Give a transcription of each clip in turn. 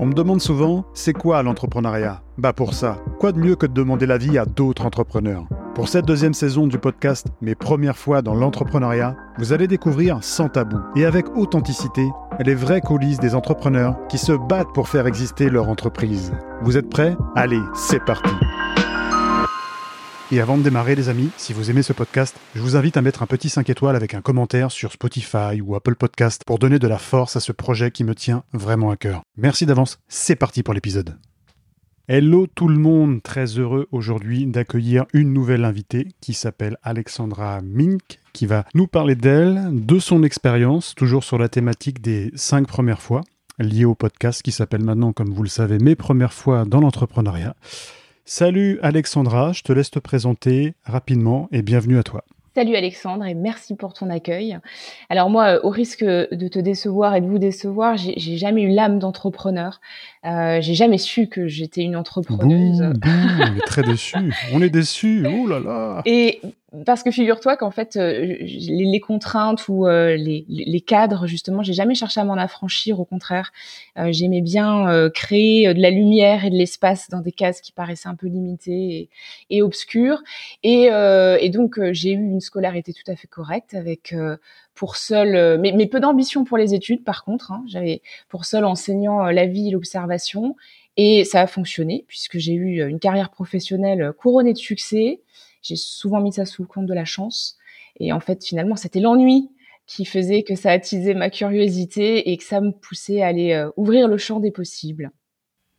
On me demande souvent, c'est quoi l'entrepreneuriat? Bah pour ça, quoi de mieux que de demander l'avis à d'autres entrepreneurs? Pour cette deuxième saison du podcast Mes premières fois dans l'entrepreneuriat, vous allez découvrir sans tabou et avec authenticité les vraies coulisses des entrepreneurs qui se battent pour faire exister leur entreprise. Vous êtes prêts? Allez, c'est parti et avant de démarrer, les amis, si vous aimez ce podcast, je vous invite à mettre un petit 5 étoiles avec un commentaire sur Spotify ou Apple Podcast pour donner de la force à ce projet qui me tient vraiment à cœur. Merci d'avance, c'est parti pour l'épisode. Hello tout le monde, très heureux aujourd'hui d'accueillir une nouvelle invitée qui s'appelle Alexandra Mink, qui va nous parler d'elle, de son expérience, toujours sur la thématique des 5 premières fois, liées au podcast qui s'appelle maintenant, comme vous le savez, Mes premières fois dans l'entrepreneuriat. Salut Alexandra, je te laisse te présenter rapidement et bienvenue à toi. Salut Alexandre et merci pour ton accueil. Alors moi, euh, au risque de te décevoir et de vous décevoir, j'ai jamais eu l'âme d'entrepreneur. Euh, j'ai jamais su que j'étais une entrepreneuse. on est très déçus. On est déçus. Oh là là. Et parce que figure-toi qu'en fait, euh, les, contraintes ou euh, les, cadres, justement, j'ai jamais cherché à m'en affranchir. Au contraire, euh, j'aimais bien créer de la lumière et de l'espace dans des cases qui paraissaient un peu limitées et, obscures. Et, donc, j'ai eu une scolarité tout à fait correcte avec pour seul, mais, mais peu d'ambition pour les études. Par contre, hein, j'avais pour seul enseignant la vie et l'observation. Et ça a fonctionné puisque j'ai eu une carrière professionnelle couronnée de succès. J'ai souvent mis ça sous le compte de la chance. Et en fait, finalement, c'était l'ennui qui faisait que ça attisait ma curiosité et que ça me poussait à aller euh, ouvrir le champ des possibles.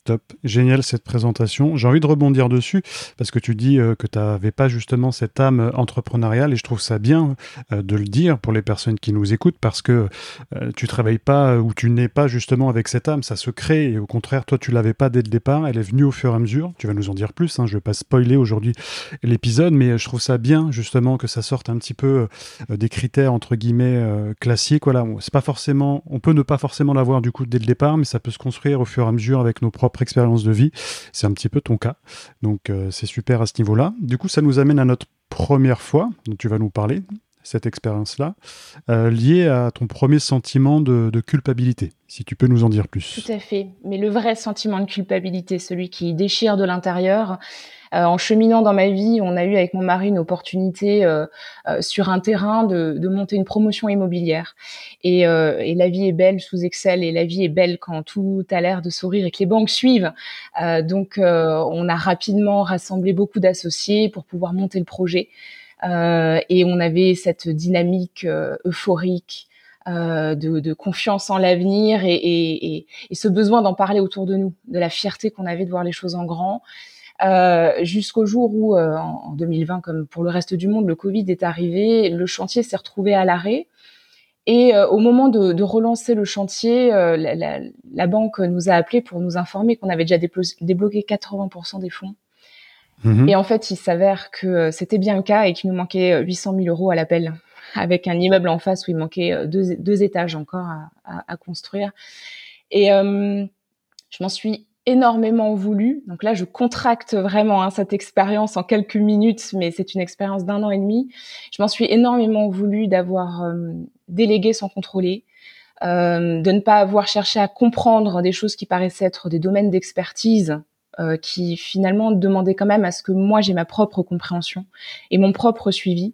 Top, génial cette présentation. J'ai envie de rebondir dessus parce que tu dis euh, que tu n'avais pas justement cette âme entrepreneuriale et je trouve ça bien euh, de le dire pour les personnes qui nous écoutent parce que euh, tu travailles pas ou tu n'es pas justement avec cette âme, ça se crée et au contraire toi tu l'avais pas dès le départ, elle est venue au fur et à mesure. Tu vas nous en dire plus, hein, je vais pas spoiler aujourd'hui l'épisode, mais je trouve ça bien justement que ça sorte un petit peu des critères entre guillemets classiques. Voilà, c'est pas forcément, on peut ne pas forcément l'avoir du coup dès le départ, mais ça peut se construire au fur et à mesure avec nos propres expérience de vie. C'est un petit peu ton cas. Donc euh, c'est super à ce niveau-là. Du coup, ça nous amène à notre première fois dont tu vas nous parler, cette expérience-là, euh, liée à ton premier sentiment de, culpabilité. Si tu peux nous en dire plus. Tout à fait. Mais le vrai sentiment de culpabilité, celui qui déchire de l'intérieur, euh, en cheminant dans ma vie, on a eu avec mon mari une opportunité euh, sur un terrain de, de, monter une promotion immobilière. Et, la vie est belle sous Excel et la vie est belle quand tout a l'air de sourire et que les banques suivent. donc, on a rapidement rassemblé beaucoup d'associés pour pouvoir monter le projet. Et on avait cette dynamique euphorique. Euh, de, de, confiance en l'avenir et, et, et, ce besoin d'en parler autour de nous, de la fierté qu'on avait de voir les choses en grand euh, jusqu'au jour où, euh, en 2020, comme pour le reste du monde, le Covid est arrivé, le chantier s'est retrouvé à l'arrêt. Et euh, au moment de, de, relancer le chantier, la, la, la, banque nous a appelé pour nous informer qu'on avait déjà débloqué 80% des fonds. Mhm. Et en fait, il s'avère que c'était bien le cas et qu'il nous manquait 800 000 euros à l'appel, avec un immeuble en face où il manquait deux, deux étages encore à, construire. Et euh, je m'en suis énormément voulu. Donc là, je contracte vraiment hein, cette expérience en quelques minutes, mais c'est une expérience d'un an et demi. Je m'en suis énormément voulu d'avoir euh, délégué sans contrôler, euh, de ne pas avoir cherché à comprendre des choses qui paraissaient être des domaines d'expertise. Euh, qui finalement demandaient quand même à ce que moi j'ai ma propre compréhension et mon propre suivi.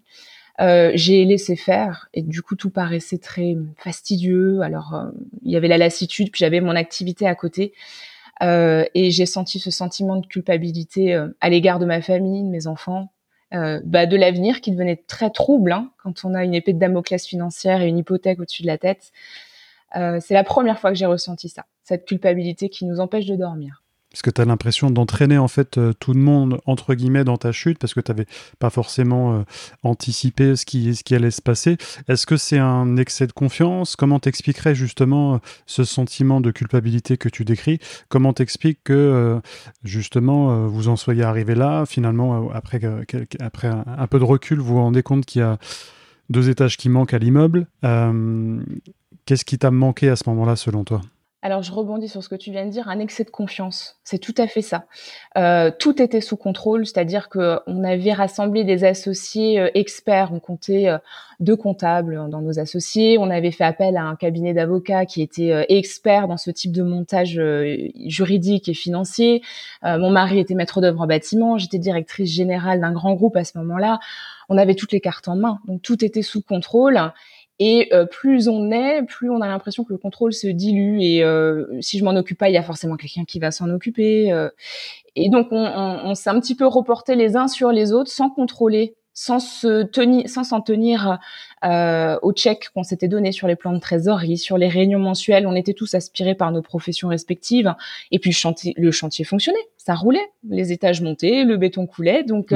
Euh, j'ai laissé faire et du coup tout paraissait très fastidieux. Alors euh, il y avait la lassitude, puis j'avais mon activité à côté. Et j'ai senti ce sentiment de culpabilité à l'égard de ma famille, de mes enfants, bah, de l'avenir qui devenait très trouble hein, quand on a une épée de Damoclès financière et une hypothèque au-dessus de la tête. C'est la première fois que j'ai ressenti ça, cette culpabilité qui nous empêche de dormir. Est-ce que tu as l'impression d'entraîner en fait euh, tout le monde entre guillemets dans ta chute parce que tu n'avais pas forcément euh, anticipé ce qui, ce qui allait se passer. Est-ce que c'est un excès de confiance? Comment t'expliquerais justement euh, ce sentiment de culpabilité que tu décris? Comment t'expliques que justement vous en soyez arrivé là? Finalement, après, après un, peu de recul, vous vous rendez compte qu'il y a deux étages qui manquent à l'immeuble. Qu'est-ce qui t'a manqué à ce moment-là selon toi? Alors, je rebondis sur ce que tu viens de dire, un excès de confiance. C'est tout à fait ça. Euh, tout était sous contrôle, c'est-à-dire que on avait rassemblé des associés euh, experts. On comptait euh, deux comptables dans nos associés. On avait fait appel à un cabinet d'avocats qui était expert dans ce type de montage juridique et financier. mon mari était maître d'œuvre en bâtiment. J'étais directrice générale d'un grand groupe à ce moment-là. On avait toutes les cartes en main, donc tout était sous contrôle. Et euh, plus on est, plus on a l'impression que le contrôle se dilue. Et euh, si je m'en occupe pas, il y a forcément quelqu'un qui va s'en occuper. Euh. et donc on, on, on s'est un petit peu reporté les uns sur les autres, sans contrôler, sans se tenir, sans s'en tenir euh, au check qu'on s'était donné sur les plans de trésorerie, sur les réunions mensuelles. On était tous aspirés par nos professions respectives. Et puis le chantier, le chantier fonctionnait, ça roulait, les étages montaient, le béton coulait. Donc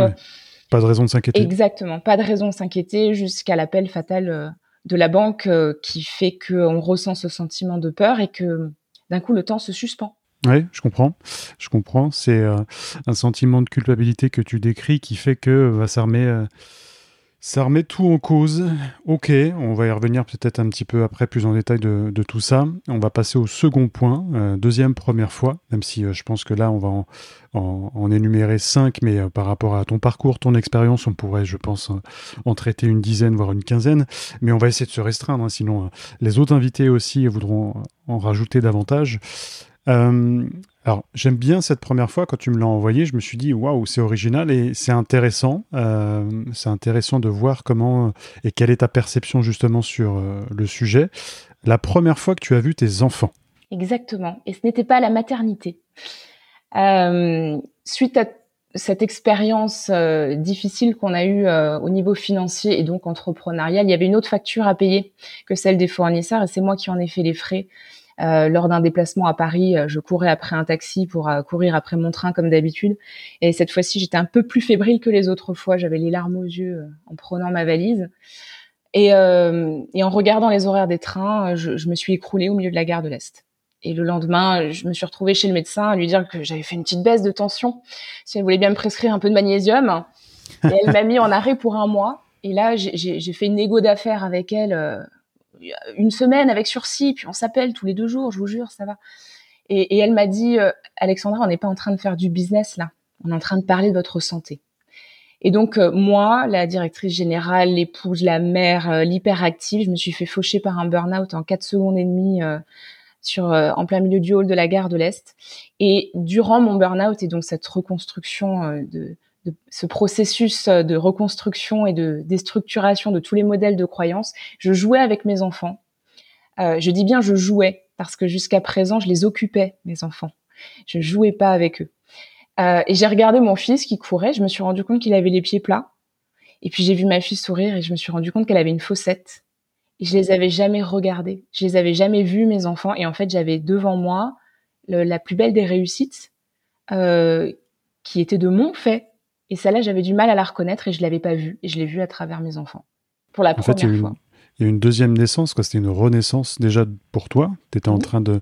pas de raison de s'inquiéter. Exactement, pas de raison de s'inquiéter jusqu'à l'appel fatal de la banque euh, qui fait qu'on ressent ce sentiment de peur et que d'un coup le temps se suspend. Oui, je comprends. Je comprends. C'est euh, un sentiment de culpabilité que tu décris qui fait que va s'armer euh, ça remet tout en cause. Ok, on va y revenir peut-être un petit peu après plus en détail de, tout ça. On va passer au second point, euh, deuxième première fois, même si euh, je pense que là on va en, énumérer cinq, mais euh, par rapport à ton parcours, ton expérience, on pourrait, je pense, en traiter une dizaine, voire une quinzaine. Mais on va essayer de se restreindre, hein, sinon les autres invités aussi voudront en rajouter davantage. Alors, j'aime bien cette première fois quand tu me l'as envoyé. Je me suis dit, waouh, c'est original et c'est intéressant. Euh, c'est intéressant de voir comment euh, et quelle est ta perception justement sur euh, le sujet. La première fois que tu as vu tes enfants. Exactement. Et ce n'était pas la maternité. suite à cette expérience difficile qu'on a eue au niveau financier et donc entrepreneurial, il y avait une autre facture à payer que celle des fournisseurs et c'est moi qui en ai fait les frais. Euh, lors d'un déplacement à Paris, euh, je courais après un taxi pour euh, courir après mon train comme d'habitude. Et cette fois-ci, j'étais un peu plus fébrile que les autres fois. J'avais les larmes aux yeux en prenant ma valise. Et, en regardant les horaires des trains, je, me suis écroulée au milieu de la gare de l'Est. Et le lendemain, je me suis retrouvée chez le médecin à lui dire que j'avais fait une petite baisse de tension, si elle voulait bien me prescrire un peu de magnésium. Et elle m'a mis en arrêt pour un mois. Et là, j'ai fait une négo d'affaires avec elle une semaine avec sursis, puis on s'appelle tous les deux jours, je vous jure, ça va. Et, elle m'a dit, euh, Alexandra, on n'est pas en train de faire du business là, on est en train de parler de votre santé. Et donc euh, moi, la directrice générale, l'épouse, la mère, euh, l'hyperactive, je me suis fait faucher par un burn-out en 4 secondes et demie sur en plein milieu du hall de la gare de l'Est. Et durant mon burn-out et donc cette reconstruction de, ce processus euh, de reconstruction et de déstructuration de tous les modèles de croyances, je jouais avec mes enfants. Euh, je dis bien je jouais parce que jusqu'à présent je les occupais mes enfants. Je jouais pas avec eux. Euh, et j'ai regardé mon fils qui courait. Je me suis rendu compte qu'il avait les pieds plats. Et puis j'ai vu ma fille sourire et je me suis rendu compte qu'elle avait une fossette. Et je les avais jamais regardés. Je les avais jamais vus mes enfants. Et en fait j'avais devant moi la plus belle des réussites qui était de mon fait et celle-là, j'avais du mal à la reconnaître et je l'avais pas vue. Et je l'ai vue à travers mes enfants. Pour la première fois. Il y a une deuxième naissance, c'était une renaissance déjà pour toi. Tu étais en train de,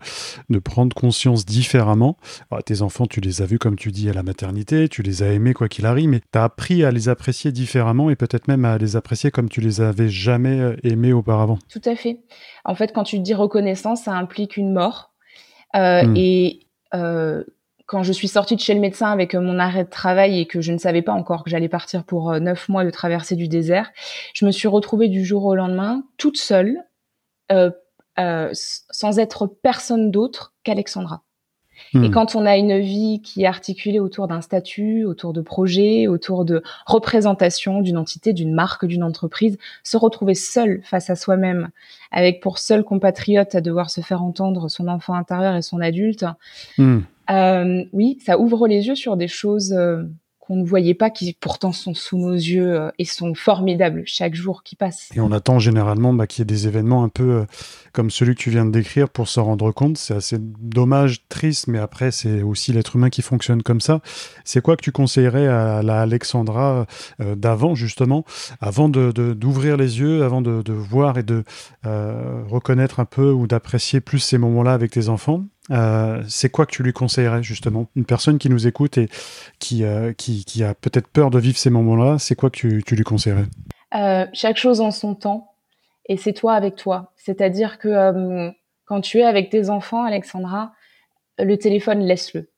de, prendre conscience différemment. tes enfants, tu les as vus, comme tu dis, à la maternité, tu les as aimés quoi qu'il arrive, mais tu as appris à les apprécier différemment et peut-être même à les apprécier comme tu les avais jamais euh, aimés auparavant. Tout à fait. En fait, quand tu dis reconnaissance, ça implique une mort. Euh, hmm. Et euh, quand je suis sortie de chez le médecin avec euh, mon arrêt de travail et que je ne savais pas encore que j'allais partir pour euh, neuf mois de traversée du désert, je me suis retrouvée du jour au lendemain toute seule, euh, euh, sans être personne d'autre qu'Alexandra. Hmm. Et quand on a une vie qui est articulée autour d'un statut, autour de projets, autour de représentation d'une entité, d'une marque, d'une entreprise, se retrouver seul face à soi-même, avec pour seul compatriote à devoir se faire entendre son enfant intérieur et son adulte, hmm. Euh, oui, ça ouvre les yeux sur des choses euh, qu'on ne voyait pas, qui pourtant sont sous nos yeux euh, et sont formidables chaque jour qui passe. Et on attend généralement bah, qu'il y ait des événements un peu comme celui que tu viens de décrire pour s'en rendre compte. C'est assez dommage, triste, mais après, c'est aussi l'être humain qui fonctionne comme ça. C'est quoi que tu conseillerais à la Alexandra d'avant, justement, avant d'ouvrir de, les yeux, avant de, de voir et de reconnaître un peu ou d'apprécier plus ces moments-là avec tes enfants? Euh, c'est quoi que tu lui conseillerais justement? Une personne qui nous écoute et qui, euh, qui, a peut-être peur de vivre ces moments-là, c'est quoi que tu, lui conseillerais? Euh, Chaque chose en son temps et c'est toi avec toi. C'est-à-dire que Quand tu es avec tes enfants, Alexandra, le téléphone, laisse-le.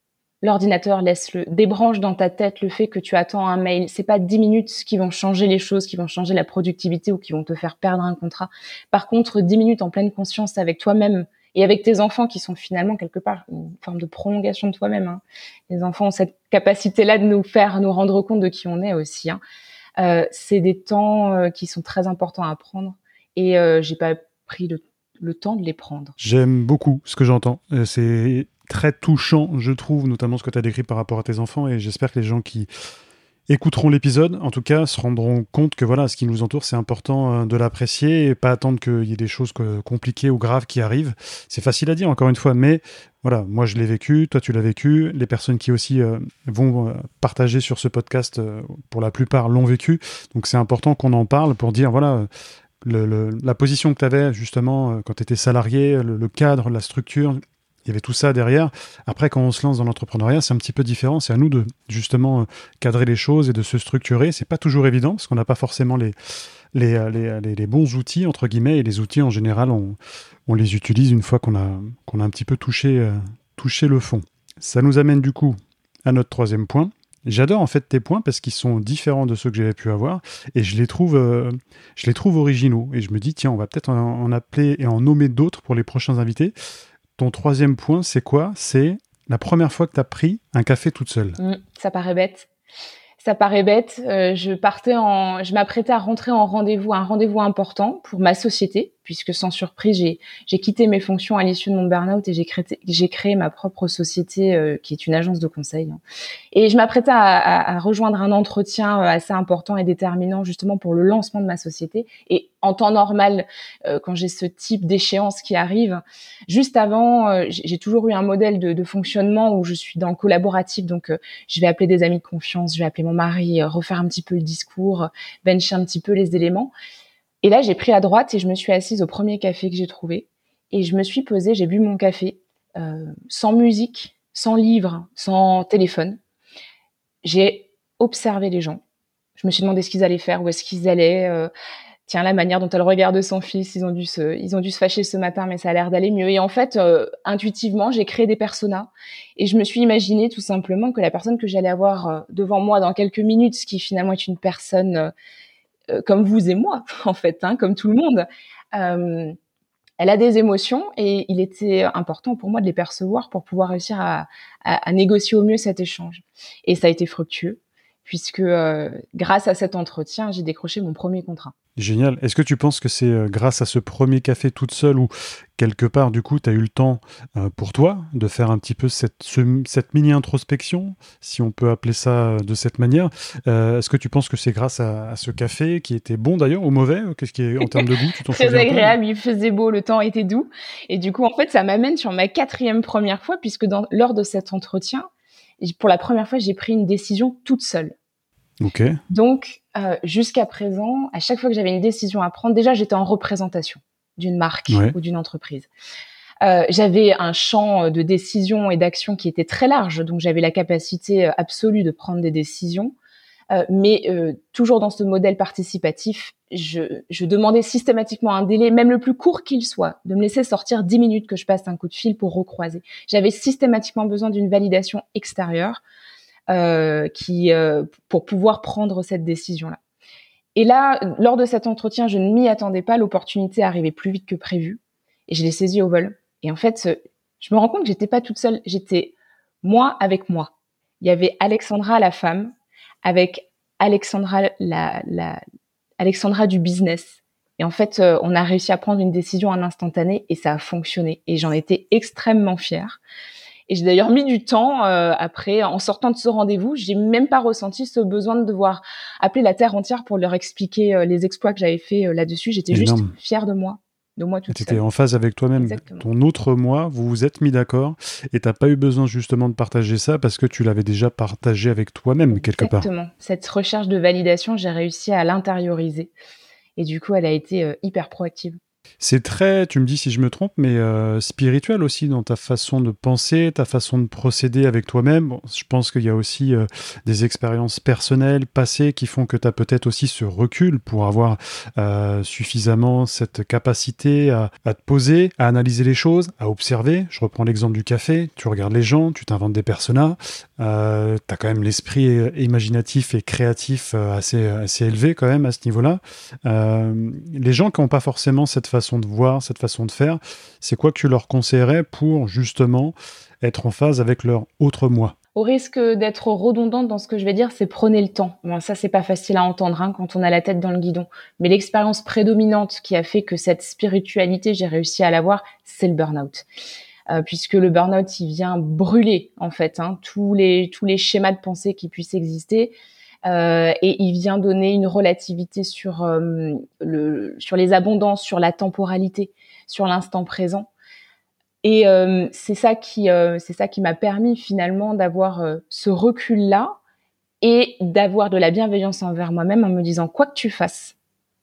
L'ordinateur, laisse-le. Débranche dans ta tête le fait que tu attends un mail. C'est pas dix minutes qui vont changer les choses, qui vont changer la productivité ou qui vont te faire perdre un contrat. Par contre, dix minutes en pleine conscience avec toi-même et avec tes enfants qui sont finalement quelque part une forme de prolongation de toi-même. Hein. Les enfants ont cette capacité-là de nous faire nous rendre compte de qui on est aussi. Hein. Euh, c'est des temps euh, qui sont très importants à prendre et euh, j'ai pas pris le, le, temps de les prendre. J'aime beaucoup ce que j'entends. Euh, c'est très touchant, je trouve, notamment ce que tu as décrit par rapport à tes enfants et j'espère que les gens qui écouteront l'épisode, en tout cas, se rendront compte que voilà, ce qui nous entoure, c'est important euh, de l'apprécier et pas attendre qu'il y ait des choses compliquées ou graves qui arrivent. C'est facile à dire, encore une fois, mais voilà, moi je l'ai vécu, toi tu l'as vécu, les personnes qui aussi euh, vont euh, partager sur ce podcast, pour la plupart, l'ont vécu. Donc c'est important qu'on en parle pour dire, voilà, la position que tu avais justement quand tu étais salarié, le, cadre, la structure, il y avait tout ça derrière. Après, quand on se lance dans l'entrepreneuriat, c'est un petit peu différent. C'est à nous de justement cadrer les choses et de se structurer. C'est pas toujours évident parce qu'on n'a pas forcément les, les, les, les, bons outils, entre guillemets. Et les outils, en général, on, on les utilise une fois qu'on a, a un petit peu touché, euh, touché le fond. Ça nous amène du coup à notre troisième point. J'adore en fait tes points parce qu'ils sont différents de ceux que j'avais pu avoir et je les trouve, euh, je les trouve originaux. Et je me dis tiens, on va peut-être en appeler et en nommer d'autres pour les prochains invités ton troisième point, c'est quoi? C'est la première fois que tu as pris un café toute seule. Mmh, ça paraît bête. Ça paraît bête. Euh, je partais en, je m'apprêtais à rentrer en rendez-vous, un rendez-vous important pour ma société, puisque sans surprise, j'ai, quitté mes fonctions à l'issue de mon burn-out et j'ai créé, ma propre société euh, qui est une agence de conseil. Hein. Et je m'apprêtais à, rejoindre un entretien euh, assez important et déterminant justement pour le lancement de ma société. Et en temps normal, quand j'ai ce type d'échéance qui arrive, juste avant, j'ai toujours eu un modèle de, de, fonctionnement où je suis dans le collaboratif. Donc, je vais appeler des amis de confiance, je vais appeler mon mari, refaire un petit peu le discours, bencher un petit peu les éléments. Et là, j'ai pris à droite et je me suis assise au premier café que j'ai trouvé. Et je me suis posée, j'ai bu mon café, euh, sans musique, sans livre, sans téléphone. J'ai observé les gens. Je me suis demandé ce qu'ils allaient faire, où est-ce qu'ils allaient. Euh, tiens, la manière dont elle regarde son fils, ils ont dû se, ils ont dû se fâcher ce matin, mais ça a l'air d'aller mieux. Et en fait, euh, intuitivement, j'ai créé des personas et je me suis imaginé tout simplement que la personne que j'allais avoir euh, devant moi dans quelques minutes, ce qui finalement est une personne euh, comme vous et moi, en fait, hein, comme tout le monde. Elle a des émotions et il était important pour moi de les percevoir pour pouvoir réussir à, négocier au mieux cet échange. Et ça a été fructueux puisque grâce à cet entretien, j'ai décroché mon premier contrat. Génial. Est-ce que tu penses que c'est euh, grâce à ce premier café toute seule ou quelque part, du coup, tu as eu le temps euh, pour toi de faire un petit peu cette, cette mini-introspection, si on peut appeler ça de cette manière? Est-ce que tu penses que c'est grâce à, ce café qui était bon d'ailleurs ou mauvais? Qu'est-ce qui est en termes de goût tu Très agréable, il faisait beau, le temps était doux. Et du coup, en fait, ça m'amène sur ma quatrième première fois, puisque dans, lors de cet entretien, pour la première fois, j'ai pris une décision toute seule. Donc, euh, jusqu'à présent, à chaque fois que j'avais une décision à prendre, déjà, j'étais en représentation d'une marque ou d'une entreprise. Euh, j'avais un champ de décision et d'action qui était très large, donc j'avais la capacité euh, absolue de prendre des décisions. Euh, mais euh, toujours dans ce modèle participatif, je, je, demandais systématiquement un délai, même le plus court qu'il soit, de me laisser sortir dix minutes que je passe un coup de fil pour recroiser. J'avais systématiquement besoin d'une validation extérieure euh, qui euh, pour pouvoir prendre cette décision-là. Et là, lors de cet entretien, je ne m'y attendais pas. L'opportunité arrivait plus vite que prévu, et je l'ai saisie au vol. Et en fait, je me rends compte que j'étais pas toute seule. J'étais moi avec moi. Il y avait Alexandra la femme, avec Alexandra la, Alexandra du business. Et en fait, euh, on a réussi à prendre une décision en instantané et ça a fonctionné. Et j'en étais extrêmement fière. Et j'ai d'ailleurs mis du temps euh, après, en sortant de ce rendez-vous, j'ai même pas ressenti ce besoin de devoir appeler la terre entière pour leur expliquer euh, les exploits que j'avais fait euh, là-dessus. J'étais juste fière de moi. De moi Tu étais en phase avec toi-même. Ton autre moi, vous vous êtes mis d'accord et t'as pas eu besoin justement de partager ça parce que tu l'avais déjà partagé avec toi-même quelque part. Exactement. Cette recherche de validation, j'ai réussi à l'intérioriser et du coup, elle a été hyper proactive. C'est très, tu me dis si je me trompe, mais euh, spirituel aussi dans ta façon de penser, ta façon de procéder avec toi-même. je pense qu'il y a aussi euh, des expériences personnelles, passées, qui font que tu as peut-être aussi ce recul pour avoir euh, suffisamment cette capacité à, te poser, à analyser les choses, à observer. Je reprends l'exemple du café, tu regardes les gens, tu t'inventes des personas, tu as quand même l'esprit imaginatif et créatif assez, assez élevé quand même à ce niveau-là. les gens qui n'ont pas forcément cette façon de voir, cette façon de faire, c'est quoi que tu leur conseillerais pour justement être en phase avec leur autre moi? Au risque d'être redondante dans ce que je vais dire, c'est prenez le temps. Ça, c'est pas facile à entendre hein, quand on a la tête dans le guidon. Mais l'expérience prédominante qui a fait que cette spiritualité, j'ai réussi à l'avoir, c'est le burn-out. Euh, puisque le burn-out, il vient brûler, en fait, hein, tous, les, tous les schémas de pensée qui puissent exister. Euh, et il vient donner une relativité sur euh, le sur les abondances, sur la temporalité, sur l'instant présent. Et euh, c'est ça qui c'est ça qui m'a permis finalement d'avoir ce recul là et d'avoir de la bienveillance envers moi-même en me disant quoi que tu fasses,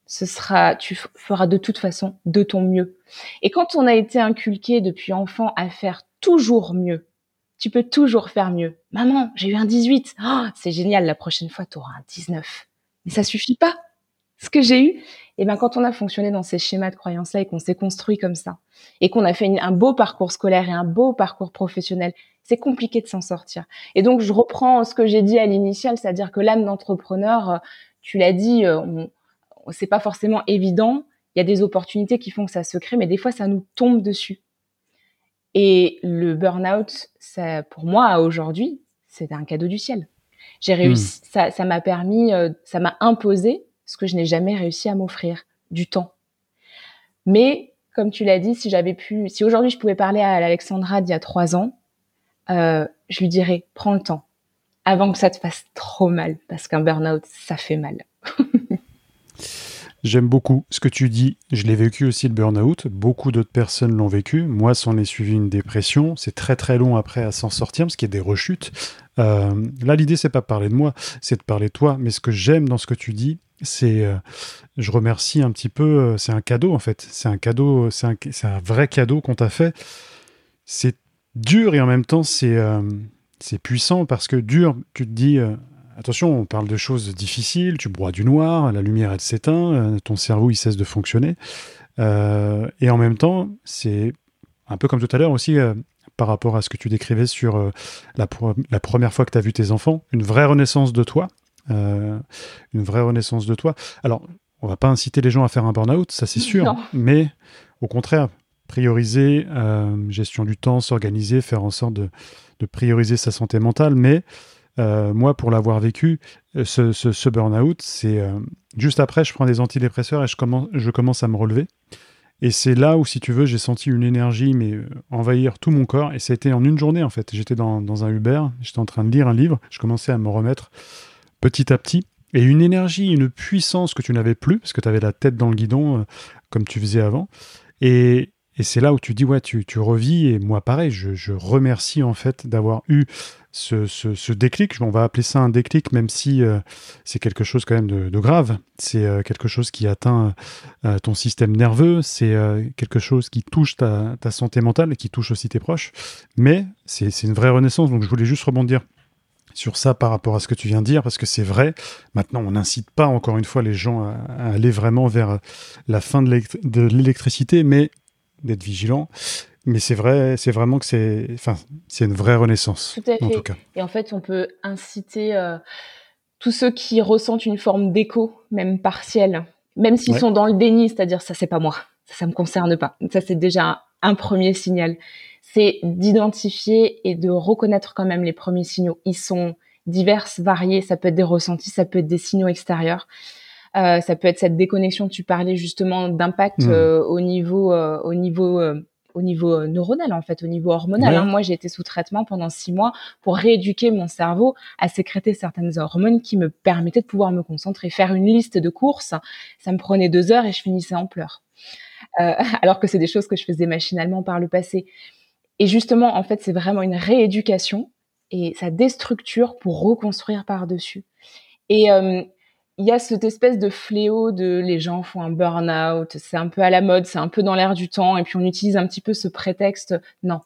ce sera tu feras de toute façon de ton mieux. Et quand on a été inculqué depuis enfant à faire toujours mieux, tu peux toujours faire mieux. Maman, j'ai eu un 18. c'est génial, la prochaine fois, tu auras un 19. Mais ça suffit pas. Ce que j'ai eu, et eh ben quand on a fonctionné dans ces schémas de croyances-là et qu'on s'est construit comme ça, et qu'on a fait un beau parcours scolaire et un beau parcours professionnel, c'est compliqué de s'en sortir. Et donc, je reprends ce que j'ai dit à l'initial, c'est-à-dire que l'âme d'entrepreneur, euh, tu l'as dit, euh, c'est pas forcément évident. Il y a des opportunités qui font que ça se crée, mais des fois, ça nous tombe dessus. Et le burn-out, ça, pour moi, aujourd'hui, c'est un cadeau du ciel. J'ai réussi, hmm. ça, m'a permis, euh, ça m'a imposé ce que je n'ai jamais réussi à m'offrir, du temps. Mais, comme tu l'as dit, si j'avais pu, si aujourd'hui je pouvais parler à Alexandra d'il y a trois ans, euh, je lui dirais, prends le temps, avant que ça te fasse trop mal, parce qu'un burn-out, ça fait mal. J'aime beaucoup ce que tu dis. Je l'ai vécu aussi le burn-out. Beaucoup d'autres personnes l'ont vécu. Moi, s'en est suivi une dépression. C'est très très long après à s'en sortir parce qu'il y a des rechutes. Euh, là, l'idée, c'est pas parler de moi, c'est de parler de toi. Mais ce que j'aime dans ce que tu dis, c'est, euh, je remercie un petit peu. Euh, c'est un cadeau en fait. C'est un cadeau. C'est un, un, vrai cadeau qu'on t'a fait. C'est dur et en même temps, c'est c'est puissant parce que dur, tu te dis Attention, on parle de choses difficiles, tu broies du noir, la lumière elle s'éteint, euh, ton cerveau il cesse de fonctionner. Euh, et en même temps, c'est un peu comme tout à l'heure aussi, euh, par rapport à ce que tu décrivais sur la, la, première fois que tu as vu tes enfants, une vraie renaissance de toi. une vraie renaissance de toi. Alors, on va pas inciter les gens à faire un burn-out, ça c'est sûr, mais au contraire, prioriser, gestion du temps, s'organiser, faire en sorte de, de, prioriser sa santé mentale, mais euh, moi, pour l'avoir vécu, euh, ce, burn-out, c'est euh, juste après, je prends des antidépresseurs et je commence, à me relever. Et c'est là où, si tu veux, j'ai senti une énergie mais envahir tout mon corps. Et ça a été en une journée, en fait. J'étais dans, un Uber, j'étais en train de lire un livre, je commençais à me remettre petit à petit. Et une énergie, une puissance que tu n'avais plus, parce que tu avais la tête dans le guidon, comme tu faisais avant. Et, et c'est là où tu dis, ouais, tu, tu revis, et moi pareil, je, je remercie en fait d'avoir eu ce, ce, ce, déclic. On va appeler ça un déclic, même si euh, c'est quelque chose quand même de, grave. C'est euh, quelque chose qui atteint euh, ton système nerveux, c'est quelque chose qui touche ta, ta, santé mentale et qui touche aussi tes proches. Mais c'est une vraie renaissance, donc je voulais juste rebondir sur ça par rapport à ce que tu viens de dire, parce que c'est vrai. Maintenant, on n'incite pas encore une fois les gens à, à aller vraiment vers la fin de l'électricité, mais d'être vigilant. Mais c'est vrai, c'est vraiment que c'est, enfin, c'est une vraie renaissance. Tout à fait. En tout cas. Et en fait, on peut inciter euh, tous ceux qui ressentent une forme d'écho, même partielle, même s'ils sont dans le déni, c'est-à-dire ça, c'est pas moi, ça, ça me concerne pas. Ça, c'est déjà un, premier signal. C'est d'identifier et de reconnaître quand même les premiers signaux. Ils sont divers, variés. Ça peut être des ressentis, ça peut être des signaux extérieurs. Euh, ça peut être cette déconnexion. Tu parlais justement d'impact hmm. euh, au niveau, au niveau, au niveau neuronal en fait, au niveau hormonal. Hein. Moi, j'ai été sous traitement pendant six mois pour rééduquer mon cerveau à sécréter certaines hormones qui me permettaient de pouvoir me concentrer. Faire une liste de courses, ça me prenait deux heures et je finissais en pleurs. alors que c'est des choses que je faisais machinalement par le passé. Et justement, en fait, c'est vraiment une rééducation et ça déstructure pour reconstruire par-dessus. Et il y a cette espèce de fléau de les gens font un burn-out, c'est un peu à la mode, c'est un peu dans l'air du temps, et puis on utilise un petit peu ce prétexte. Non,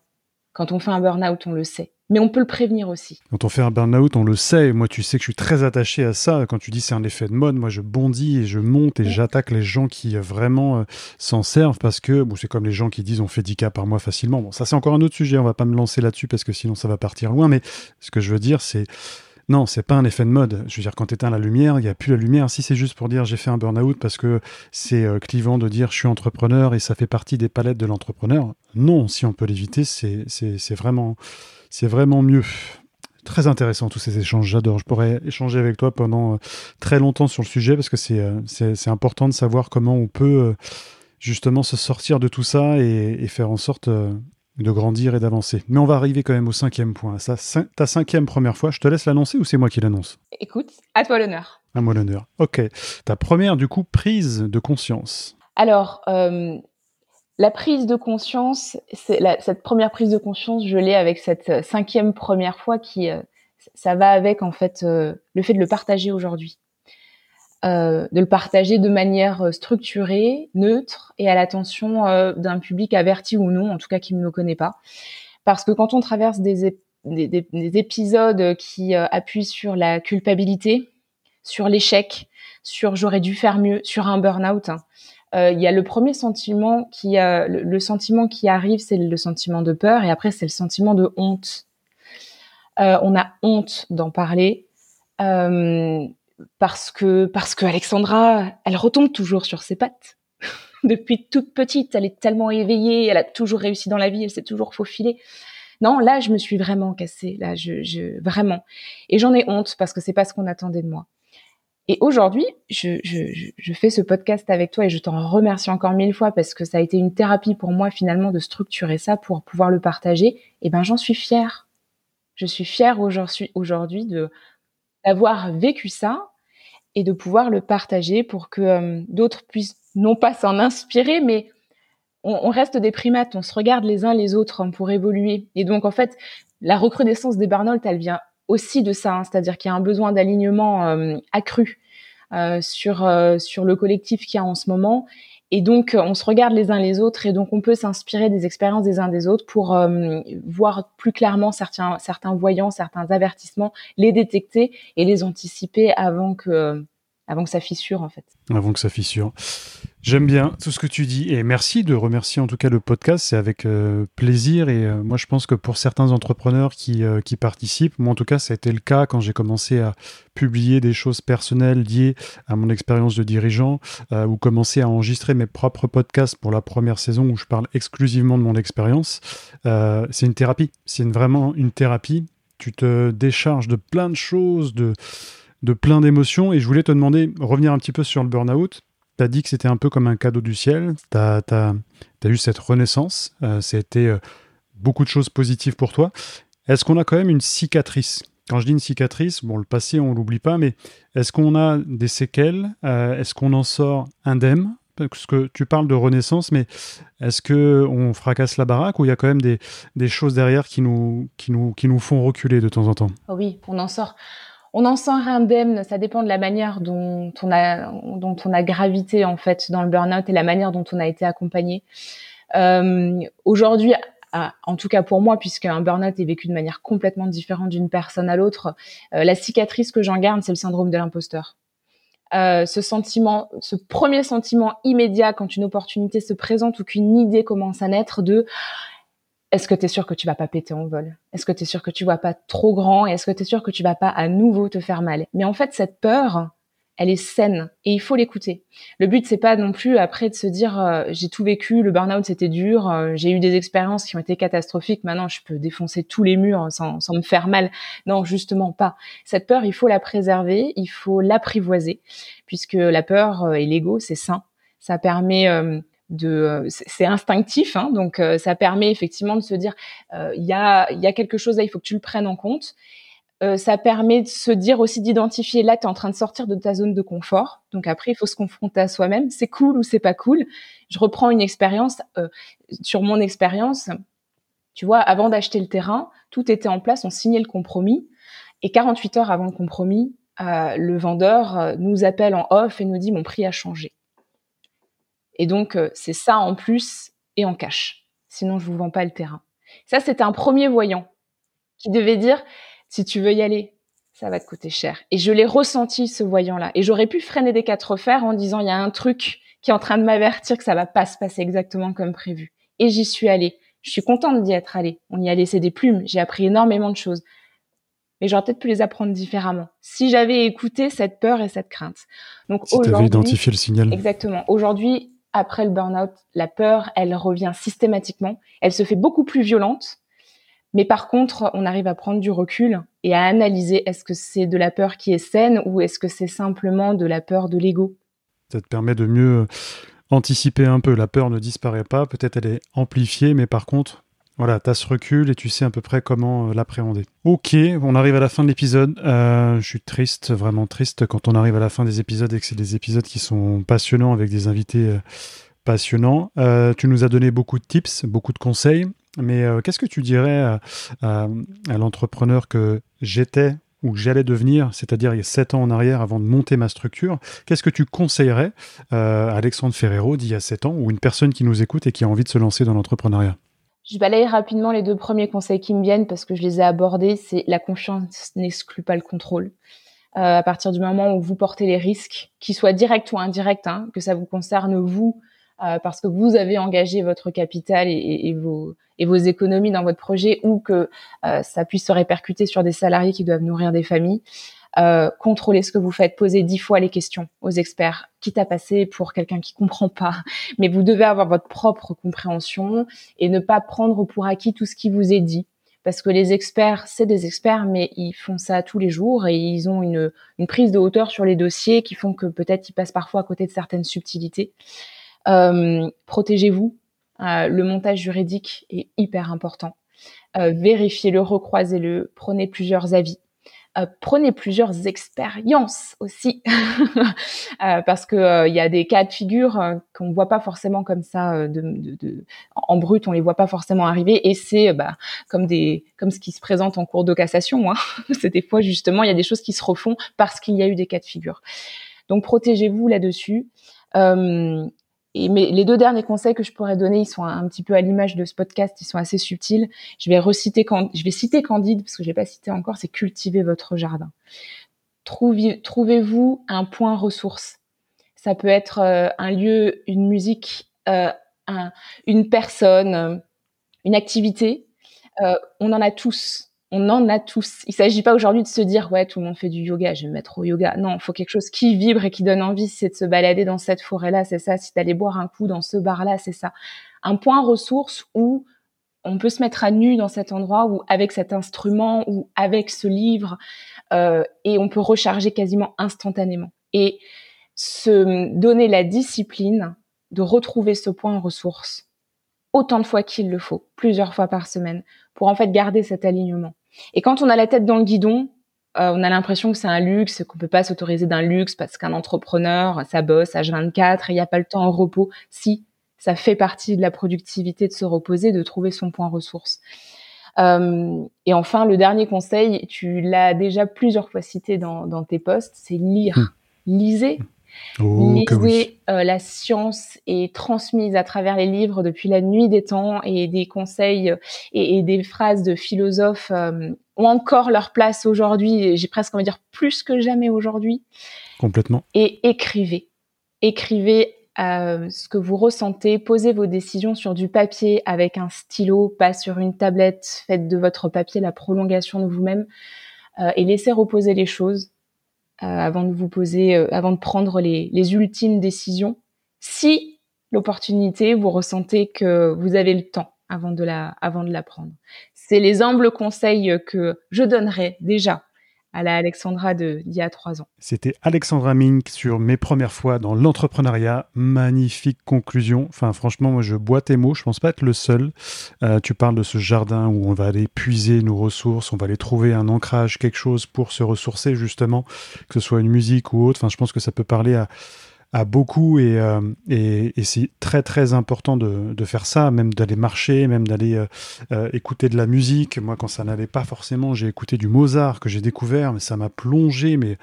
quand on fait un burn-out, on le sait. Mais on peut le prévenir aussi. Quand on fait un burn-out, on le sait. Moi, tu sais que je suis très attaché à ça. Quand tu dis c'est un effet de mode, moi, je bondis et je monte et j'attaque les gens qui euh, vraiment euh, s'en servent parce que bon, c'est comme les gens qui disent on fait 10 cas par mois facilement. Bon, ça, c'est encore un autre sujet. On va pas me lancer là-dessus parce que sinon, ça va partir loin. Mais ce que je veux dire, c'est non, c'est pas un effet de mode. Je veux dire, quand tu éteins la lumière, il n'y a plus la lumière. Si c'est juste pour dire j'ai fait un burn-out parce que c'est euh, clivant de dire je suis entrepreneur et ça fait partie des palettes de l'entrepreneur, non, si on peut l'éviter, c'est vraiment, vraiment mieux. Très intéressant tous ces échanges, j'adore. Je pourrais échanger avec toi pendant euh, très longtemps sur le sujet parce que euh, c'est important de savoir comment on peut justement se sortir de tout ça et faire en sorte de grandir et d'avancer. Mais on va arriver quand même au cinquième point. Ça, ta cinquième première fois, je te laisse l'annoncer ou c'est moi qui l'annonce? Écoute, à toi l'honneur. À moi l'honneur. Ok. Ta première, du coup, prise de conscience. Alors, euh, la prise de conscience, cette première prise de conscience, je l'ai avec cette cinquième première fois qui, euh, ça va avec en fait euh, le fait de le partager aujourd'hui. Euh, de le partager de manière euh, structurée, neutre et à l'attention euh, d'un public averti ou non, en tout cas qui ne me connaît pas. Parce que quand on traverse des, des, épisodes qui appuient sur la culpabilité, sur l'échec, sur j'aurais dû faire mieux, sur un burn-out, hein, il y a le premier sentiment qui, le, le, sentiment qui arrive, c'est le sentiment de peur, et après c'est le sentiment de honte. on a honte d'en parler. Euh, parce que parce que Alexandra, elle retombe toujours sur ses pattes. Depuis toute petite, elle est tellement éveillée, elle a toujours réussi dans la vie, elle s'est toujours faufilée. Non, là, je me suis vraiment cassée. Là, vraiment. Et j'en ai honte parce que c'est pas ce qu'on attendait de moi. Et aujourd'hui, je, fais ce podcast avec toi et je t'en remercie encore mille fois parce que ça a été une thérapie pour moi finalement de structurer ça pour pouvoir le partager. Et ben, j'en suis fière. Je suis fière aujourd'hui de d'avoir vécu ça et de pouvoir le partager pour que euh, d'autres puissent non pas s'en inspirer, mais on, reste des primates, on se regarde les uns les autres hein, pour évoluer. Et donc en fait, la recrudescence des burn elle vient aussi de ça, hein, c'est-à-dire qu'il y a un besoin d'alignement euh, accru euh, sur sur le collectif qu'il y a en ce moment. Et donc, on se regarde les uns les autres et donc on peut s'inspirer des expériences des uns des autres pour voir plus clairement certains, certains voyants, certains avertissements, les détecter et les anticiper avant que, avant que ça fissure en fait. Avant que ça fissure. J'aime bien tout ce que tu dis et merci de remercier en tout cas le podcast, c'est avec euh, plaisir et euh, moi je pense que pour certains entrepreneurs qui, euh, qui participent, moi en tout cas ça a été le cas quand j'ai commencé à publier des choses personnelles liées à mon expérience de dirigeant ou commencer à enregistrer mes propres podcasts pour la première saison où je parle exclusivement de mon expérience. c'est une thérapie, c'est vraiment une thérapie. Tu te décharges de plein de choses, de de plein d'émotions. Et je voulais te demander, revenir un petit peu sur le burn-out. Tu as dit que c'était un peu comme un cadeau du ciel. Tu as, eu cette renaissance. Euh, C'était euh, beaucoup de choses positives pour toi. Est-ce qu'on a quand même une cicatrice? Quand je dis une cicatrice, bon, le passé, on l'oublie pas, mais est-ce qu'on a des séquelles? Euh, Est-ce qu'on en sort indemne? Parce que tu parles de renaissance, mais est-ce que on fracasse la baraque ou il y a quand même des, des choses derrière qui nous, qui, nous, qui nous font reculer de temps en temps? Oui, on en sort on en sort indemne, ça dépend de la manière dont on a gravité en fait dans le burn-out et la manière dont on a été accompagné. Euh, Aujourd'hui, en tout cas pour moi, puisque un burn-out est vécu de manière complètement différente d'une personne à l'autre, euh, la cicatrice que j'en garde, c'est le syndrome de l'imposteur. Euh, ce sentiment, ce premier sentiment immédiat quand une opportunité se présente ou qu'une idée commence à naître de est-ce que tu es sûr que tu vas pas péter en vol? Est-ce que tu es sûr que tu vas pas trop grand? Est-ce que tu es sûr que tu vas pas à nouveau te faire mal? Mais en fait, cette peur, elle est saine et il faut l'écouter. Le but c'est pas non plus après de se dire euh, j'ai tout vécu, le burn-out c'était dur, euh, j'ai eu des expériences qui ont été catastrophiques, maintenant je peux défoncer tous les murs sans, sans me faire mal. Non, justement pas. Cette peur, il faut la préserver, il faut l'apprivoiser puisque la peur euh, et l'ego c'est sain. Ça permet de c'est instinctif hein, donc euh, ça permet effectivement de se dire euh, il y a il y a quelque chose là il faut que tu le prennes en compte. Euh, ça permet de se dire aussi d'identifier là tu es en train de sortir de ta zone de confort. Donc après il faut se confronter à soi-même. C'est cool ou c'est pas cool. Je reprends une expérience sur mon expérience. Tu vois avant d'acheter le terrain tout était en place on signait le compromis. Et 48 heures avant le compromis le vendeur nous appelle en off et nous dit mon prix a changé. Et donc, c'est ça en plus et en cash. Sinon, je vous vends pas le terrain. Ça, c'était un premier voyant qui devait dire, si tu veux y aller, ça va te coûter cher. Et je l'ai ressenti, ce voyant-là. Et j'aurais pu freiner des quatre fers en disant, il y a un truc qui est en train de m'avertir que ça va pas se passer exactement comme prévu. Et j'y suis allée. Je suis contente d'y être allée. On y a laissé des plumes. J'ai appris énormément de choses. Mais j'aurais peut-être pu les apprendre différemment si j'avais écouté cette peur et cette crainte. Donc si tu avais identifié le signal. Exactement. Aujourd'hui, après le burn-out, la peur, elle revient systématiquement. Elle se fait beaucoup plus violente. Mais par contre, on arrive à prendre du recul et à analyser est-ce que c'est de la peur qui est saine ou est-ce que c'est simplement de la peur de l'ego? Ça te permet de mieux anticiper un peu. La peur ne disparaît pas, peut-être elle est amplifiée, mais par contre, voilà, tu as ce recul et tu sais à peu près comment euh, l'appréhender. Ok, on arrive à la fin de l'épisode. Euh, je suis triste, vraiment triste quand on arrive à la fin des épisodes et que c'est des épisodes qui sont passionnants avec des invités euh, passionnants. tu nous as donné beaucoup de tips, beaucoup de conseils, mais qu'est-ce que tu dirais à l'entrepreneur que j'étais où j'allais devenir, c'est-à-dire il y a sept ans en arrière avant de monter ma structure, qu'est-ce que tu conseillerais à Alexandre Ferrero d'il y a sept ans ou une personne qui nous écoute et qui a envie de se lancer dans l'entrepreneuriat? Je balaye rapidement les deux premiers conseils qui me viennent parce que je les ai abordés. C'est la confiance n'exclut pas le contrôle. Euh, à partir du moment où vous portez les risques, qu'ils soient directs ou indirects, hein, que ça vous concerne vous, euh, parce que vous avez engagé votre capital et, vos, et vos économies dans votre projet ou que euh, ça puisse se répercuter sur des salariés qui doivent nourrir des familles. Euh, contrôlez ce que vous faites, posez dix fois les questions aux experts, quitte à passer pour quelqu'un qui comprend pas. Mais vous devez avoir votre propre compréhension et ne pas prendre pour acquis tout ce qui vous est dit. Parce que les experts, c'est des experts, mais ils font ça tous les jours et ils ont une, une prise de hauteur sur les dossiers qui font que peut-être ils passent parfois à côté de certaines subtilités. Euh, protégez-vous. Euh, le montage juridique est hyper important. Euh, vérifiez-le, recroisez-le, prenez plusieurs avis. Prenez plusieurs expériences aussi, parce que il y a des cas de figure qu'on ne voit pas forcément comme ça, de, en brut, on les voit pas forcément arriver, et c'est bah, comme des, comme ce qui se présente en cours de cassation. Hein. c'est des fois justement, il y a des choses qui se refont parce qu'il y a eu des cas de figure. Donc protégez-vous là-dessus. Euh, et mais les deux derniers conseils que je pourrais donner, ils sont un, petit peu à l'image de ce podcast, ils sont assez subtils. Je vais reciter, je vais citer Candide parce que j'ai pas cité encore, c'est cultiver votre jardin. Trouvez-vous un point ressource? Ça peut être euh, un lieu, une musique, euh, un, une personne, une activité. Euh, on en a tous on en a tous. Il s'agit pas aujourd'hui de se dire ouais tout le monde fait du yoga, je vais me mettre au yoga. Non, il faut quelque chose qui vibre et qui donne envie. C'est de se balader dans cette forêt là, c'est ça. Si d'aller boire un coup dans ce bar là, c'est ça. Un point ressource où on peut se mettre à nu dans cet endroit ou avec cet instrument ou avec ce livre euh, et on peut recharger quasiment instantanément et se donner la discipline de retrouver ce point ressource autant de fois qu'il le faut, plusieurs fois par semaine, pour en fait garder cet alignement. Et quand on a la tête dans le guidon, euh, on a l'impression que c'est un luxe, qu'on peut pas s'autoriser d'un luxe parce qu'un entrepreneur, ça bosse H24 et il n'y a pas le temps au repos. Si, ça fait partie de la productivité de se reposer, de trouver son point ressource. Euh, et enfin, le dernier conseil, tu l'as déjà plusieurs fois cité dans, dans tes posts, c'est lire. Mmh. Lisez, Oh, Lisez, euh, la science est transmise à travers les livres depuis la nuit des temps et des conseils euh, et, des phrases de philosophes euh, ont encore leur place aujourd'hui. J'ai presque envie de dire plus que jamais aujourd'hui. Complètement. Et écrivez, écrivez ce que vous ressentez, posez vos décisions sur du papier avec un stylo, pas sur une tablette. Faites de votre papier la prolongation de vous-même et laissez reposer les choses avant de vous poser, euh, avant de prendre les, les ultimes décisions. Si l'opportunité, vous ressentez que vous avez le temps avant de la, avant de la prendre. C'est les humbles conseils que je donnerais déjà à la Alexandra d'il y a trois ans. C'était Alexandra Mink sur mes premières fois dans l'entrepreneuriat. Magnifique conclusion. Enfin, franchement, moi, je bois tes mots. Je pense pas être le seul. Euh, tu parles de ce jardin où on va aller puiser nos ressources, on va aller trouver un ancrage, quelque chose pour se ressourcer, justement, que ce soit une musique ou autre. Enfin, je pense que ça peut parler à à beaucoup et, et, c'est très très important de, faire ça, même d'aller marcher, même d'aller écouter de la musique. Moi, quand ça n'allait pas forcément, j'ai écouté du Mozart que j'ai découvert, mais ça m'a plongé mais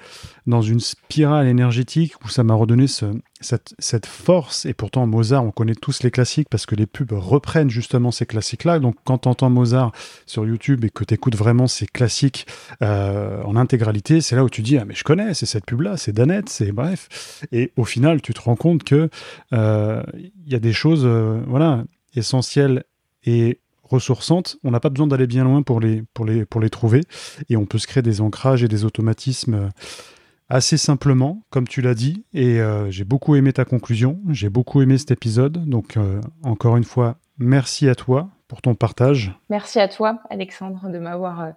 dans une spirale énergétique où ça m'a redonné ce, cette, force. Et pourtant, Mozart, on connaît tous les classiques parce que les pubs reprennent justement ces classiques-là. Donc, quand tu entends Mozart sur YouTube et que tu écoutes vraiment ces classiques euh, en intégralité, c'est là où tu dis Ah, mais je connais, c'est cette pub-là, c'est Danette, c'est bref. Et au final, tu te rends compte que euh, il y a des choses euh, voilà, essentielles et ressourçantes. On n'a pas besoin d'aller bien loin pour les, pour, les, pour les trouver. Et on peut se créer des ancrages et des automatismes assez simplement, comme tu l'as dit, et euh, j'ai beaucoup aimé ta conclusion, j'ai beaucoup aimé cet épisode, donc euh, encore une fois, merci à toi pour ton partage. Merci à toi, Alexandre, de m'avoir euh,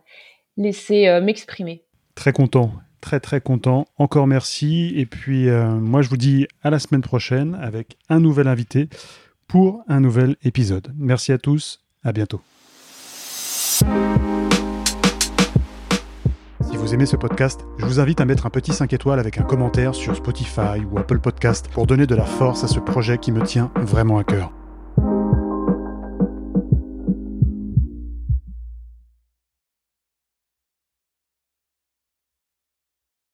laissé m'exprimer. Très content, très très content, encore merci, et puis moi je vous dis à la semaine prochaine avec un nouvel invité pour un nouvel épisode. Merci à tous, à bientôt. Aimez ce podcast, je vous invite à mettre un petit 5 étoiles avec un commentaire sur Spotify ou Apple Podcast pour donner de la force à ce projet qui me tient vraiment à cœur.